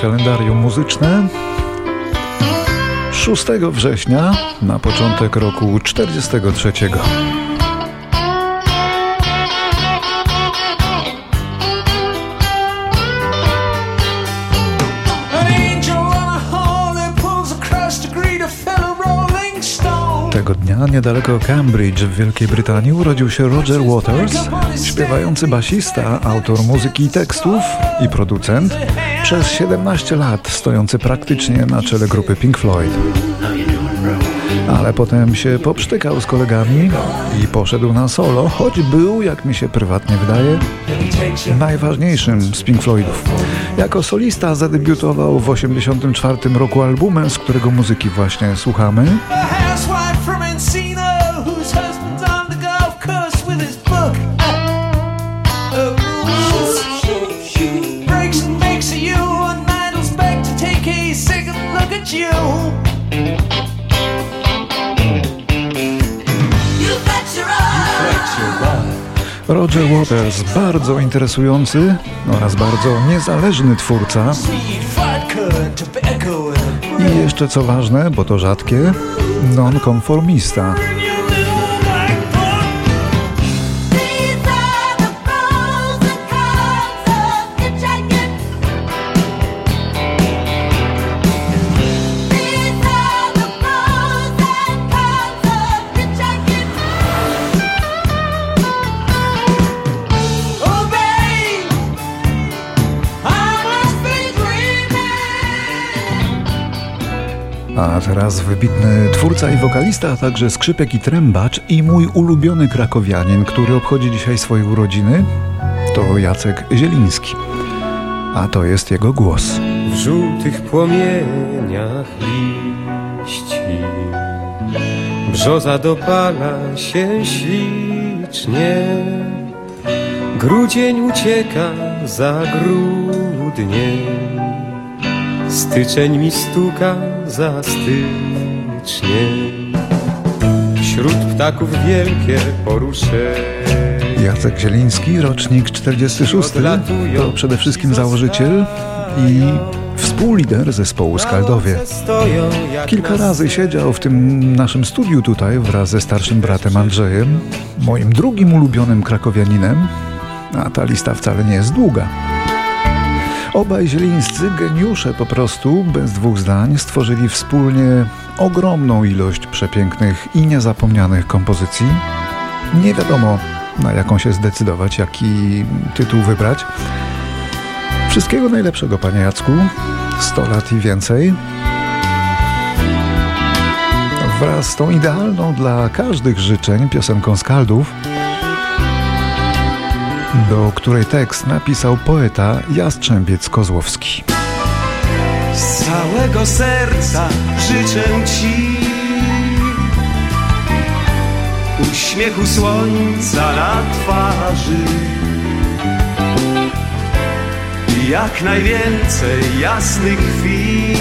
kalendarium muzyczne. 6 września na początek roku 43. Niedaleko Cambridge w Wielkiej Brytanii urodził się Roger Waters, śpiewający basista, autor muzyki i tekstów i producent, przez 17 lat stojący praktycznie na czele grupy Pink Floyd. Ale potem się poprztykał z kolegami i poszedł na solo, choć był, jak mi się prywatnie wydaje, najważniejszym z Pink Floydów. Jako solista zadebiutował w 1984 roku albumem, z którego muzyki właśnie słuchamy. Roger Waters, bardzo interesujący oraz bardzo niezależny twórca. I jeszcze co ważne, bo to rzadkie, nonkonformista. A teraz wybitny twórca i wokalista, a także skrzypek i trębacz i mój ulubiony krakowianin, który obchodzi dzisiaj swoje urodziny, to Jacek Zieliński. A to jest jego głos. W żółtych płomieniach liści Brzoza dopala się ślicznie Grudzień ucieka za grudniem Styczeń mi stuka za stycznie Wśród ptaków wielkie poruszenie Jacek Zieliński, rocznik 46, to przede wszystkim założyciel i współlider zespołu Skaldowie. Kilka razy siedział w tym naszym studiu tutaj wraz ze starszym bratem Andrzejem, moim drugim ulubionym krakowianinem, a ta lista wcale nie jest długa. Obaj zielińscy geniusze po prostu, bez dwóch zdań, stworzyli wspólnie ogromną ilość przepięknych i niezapomnianych kompozycji. Nie wiadomo, na jaką się zdecydować, jaki tytuł wybrać. Wszystkiego najlepszego, panie Jacku. 100 lat i więcej. Wraz z tą idealną dla każdych życzeń piosenką Skaldów do której tekst napisał poeta Jastrzębiec Kozłowski. Z całego serca życzę Ci uśmiechu słońca na twarzy jak najwięcej jasnych chwil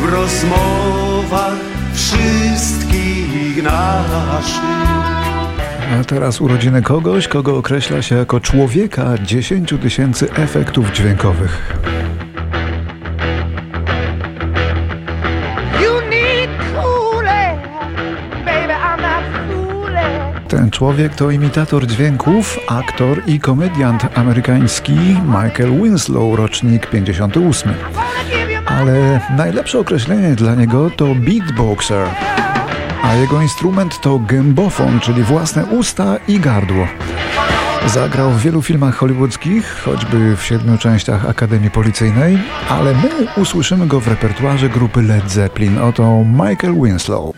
w rozmowach wszystkich naszych. A teraz urodziny kogoś, kogo określa się jako człowieka 10 tysięcy efektów dźwiękowych. Ten człowiek to imitator dźwięków, aktor i komediant amerykański Michael Winslow, rocznik 58. Ale najlepsze określenie dla niego to beatboxer a jego instrument to gębofon, czyli własne usta i gardło. Zagrał w wielu filmach hollywoodzkich, choćby w siedmiu częściach Akademii Policyjnej, ale my usłyszymy go w repertuarze grupy Led Zeppelin. Oto Michael Winslow.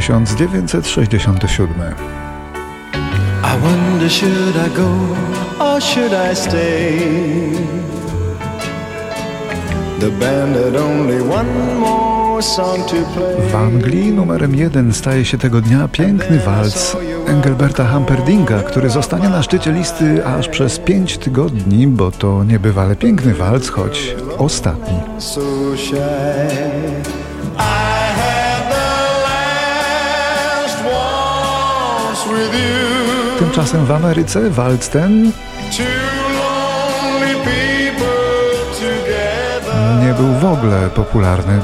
1967. I wonder should I go or should I stay? The band had only one more song to play. W Anglii numerem jeden staje się tego dnia piękny walc Engelberta Hamperdinga, który zostanie na szczycie listy aż przez pięć tygodni, bo to niebywale piękny walc, choć ostatni. Tymczasem w Ameryce walc ten nie był w ogóle popularny.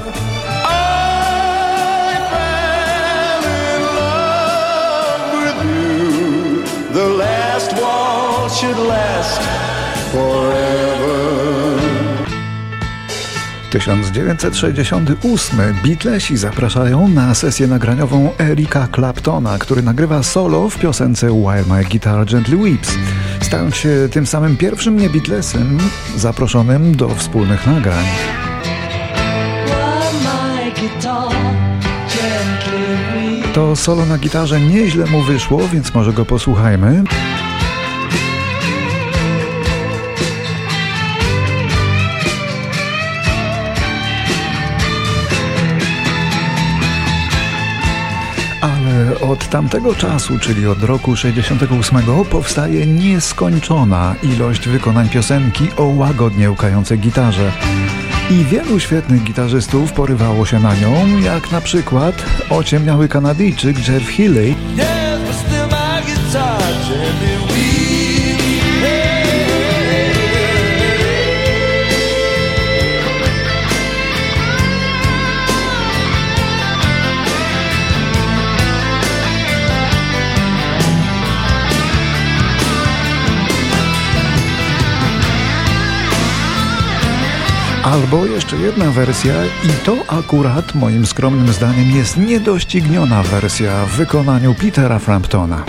Should last forever. 1968 Beatlesi zapraszają na sesję nagraniową Erika Claptona, który nagrywa solo w piosence While My Guitar Gently Weeps, stając się tym samym pierwszym nie Beatlesem zaproszonym do wspólnych nagrań. To solo na gitarze nieźle mu wyszło, więc może go posłuchajmy. Od tamtego czasu, czyli od roku 68, powstaje nieskończona ilość wykonań piosenki o łagodnie łkającej gitarze. I wielu świetnych gitarzystów porywało się na nią, jak na przykład ociemniały Kanadyjczyk Jeff Healey. Albo jeszcze jedna wersja i to akurat moim skromnym zdaniem jest niedościgniona wersja w wykonaniu Petera Framptona.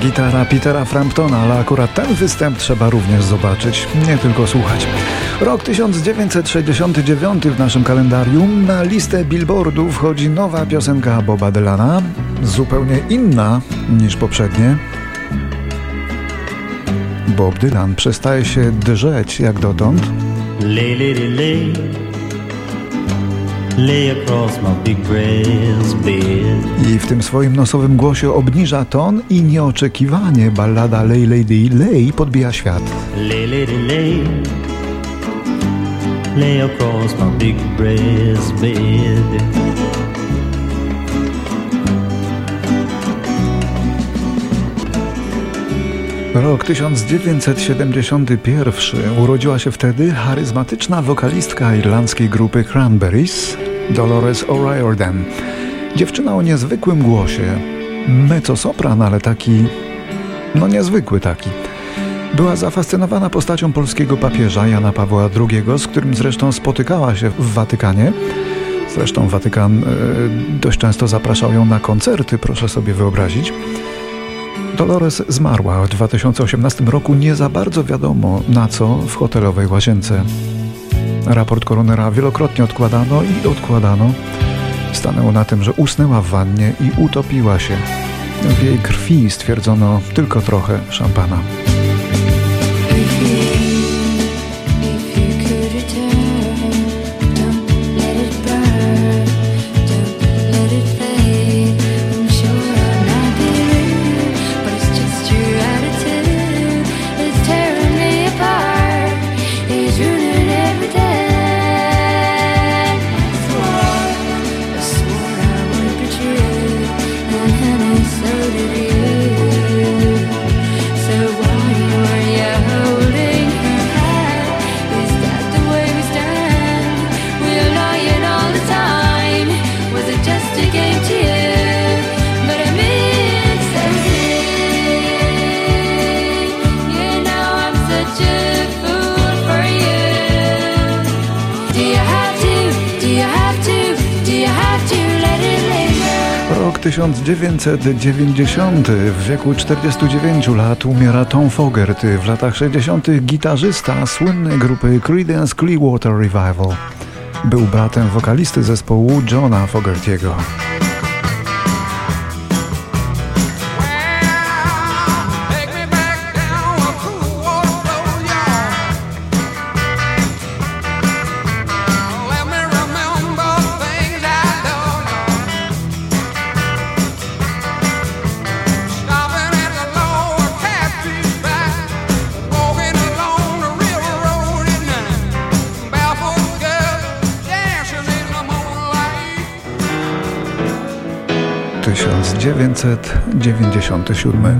Gitara Petera Framptona, ale akurat ten występ trzeba również zobaczyć, nie tylko słuchać. Rok 1969 w naszym kalendarium na listę Billboardu wchodzi nowa piosenka Boba Dylana, zupełnie inna niż poprzednie. Bob Dylan przestaje się drzeć jak dotąd. Lay, lay, lay. I w tym swoim nosowym głosie obniża ton i nieoczekiwanie ballada Lay Lady Lay podbija świat. Lay Lady Lay Lay across my big brass bed Rok 1971 urodziła się wtedy charyzmatyczna wokalistka irlandzkiej grupy Cranberries Dolores O'Riordan. Dziewczyna o niezwykłym głosie, mezzo-sopran, ale taki, no niezwykły taki. Była zafascynowana postacią polskiego papieża Jana Pawła II, z którym zresztą spotykała się w Watykanie. Zresztą Watykan e, dość często zapraszał ją na koncerty, proszę sobie wyobrazić. Dolores zmarła w 2018 roku, nie za bardzo wiadomo na co w hotelowej łazience. Raport koronera wielokrotnie odkładano i odkładano. Stanęło na tym, że usnęła w wannie i utopiła się. W jej krwi stwierdzono tylko trochę szampana. 1990. W wieku 49 lat umiera Tom Fogerty, w latach 60. gitarzysta słynnej grupy Creedence Clearwater Revival. Był bratem wokalisty zespołu Johna Fogertiego. Tysiąc dziewięćset dziewięćdziesiąty siódmy.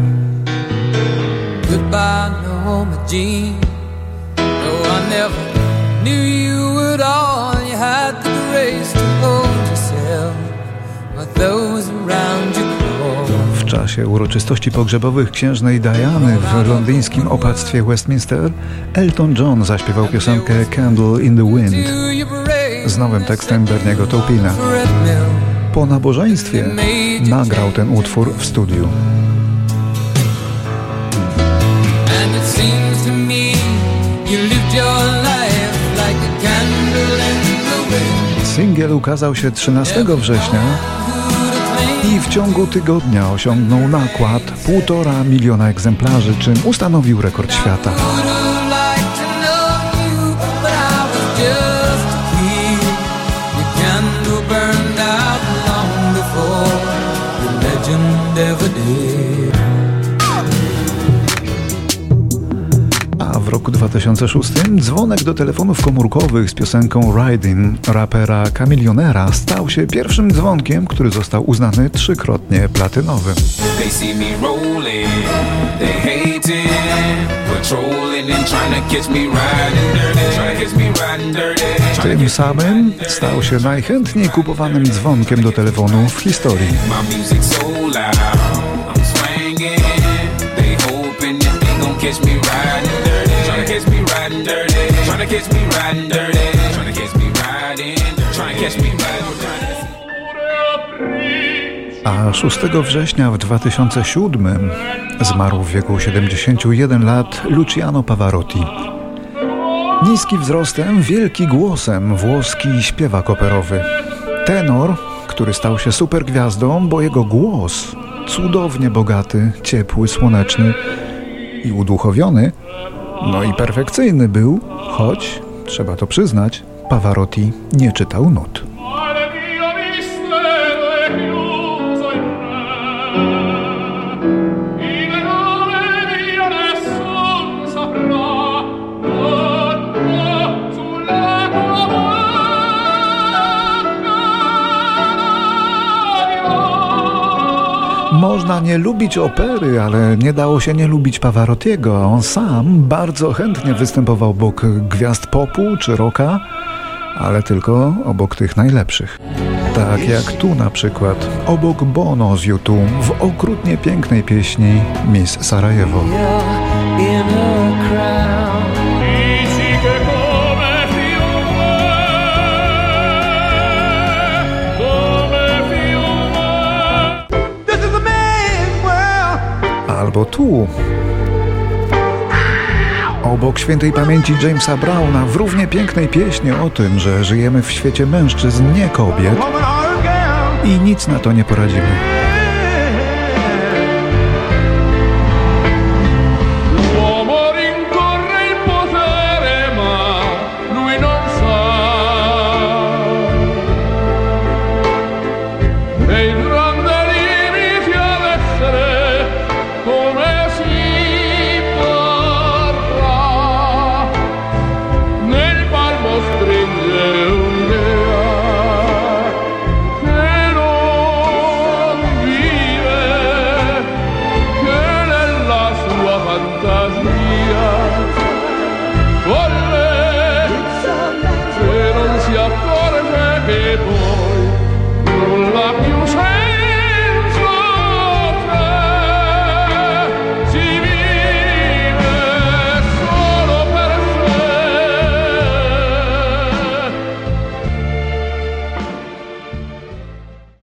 Goodbye, Norma Jean. No, I never knew you at all. You had the grace to hold yourself, but those around you W czasie uroczystości pogrzebowych księżnej Diany w londyńskim opactwie Westminster Elton John zaśpiewał piosenkę Candle in the Wind z nowym tekstem Berniego Taupina. Po nabożeństwie nagrał ten utwór w studiu. Singiel ukazał się 13 września i w ciągu tygodnia osiągnął nakład 1,5 miliona egzemplarzy, czym ustanowił rekord świata. Roku 2006 dzwonek do telefonów komórkowych z piosenką Riding rapera Kamilionera stał się pierwszym dzwonkiem, który został uznany trzykrotnie platynowym. Tym samym stał się najchętniej kupowanym dzwonkiem do telefonu w historii. A 6 września w 2007 zmarł w wieku 71 lat Luciano Pavarotti. Niski wzrostem, wielki głosem włoski śpiewak operowy. Tenor, który stał się supergwiazdą, bo jego głos, cudownie bogaty, ciepły, słoneczny i uduchowiony, no i perfekcyjny był, choć, trzeba to przyznać, Pavarotti nie czytał nut. Nie lubić opery, ale nie dało się nie lubić Pavarottiego. On sam bardzo chętnie występował obok gwiazd popu czy rocka, ale tylko obok tych najlepszych. Tak jak tu na przykład, obok Bono z YouTube w okrutnie pięknej pieśni Miss Sarajewo. Albo tu. Obok świętej pamięci Jamesa Browna w równie pięknej pieśni o tym, że żyjemy w świecie mężczyzn, nie kobiet i nic na to nie poradzimy.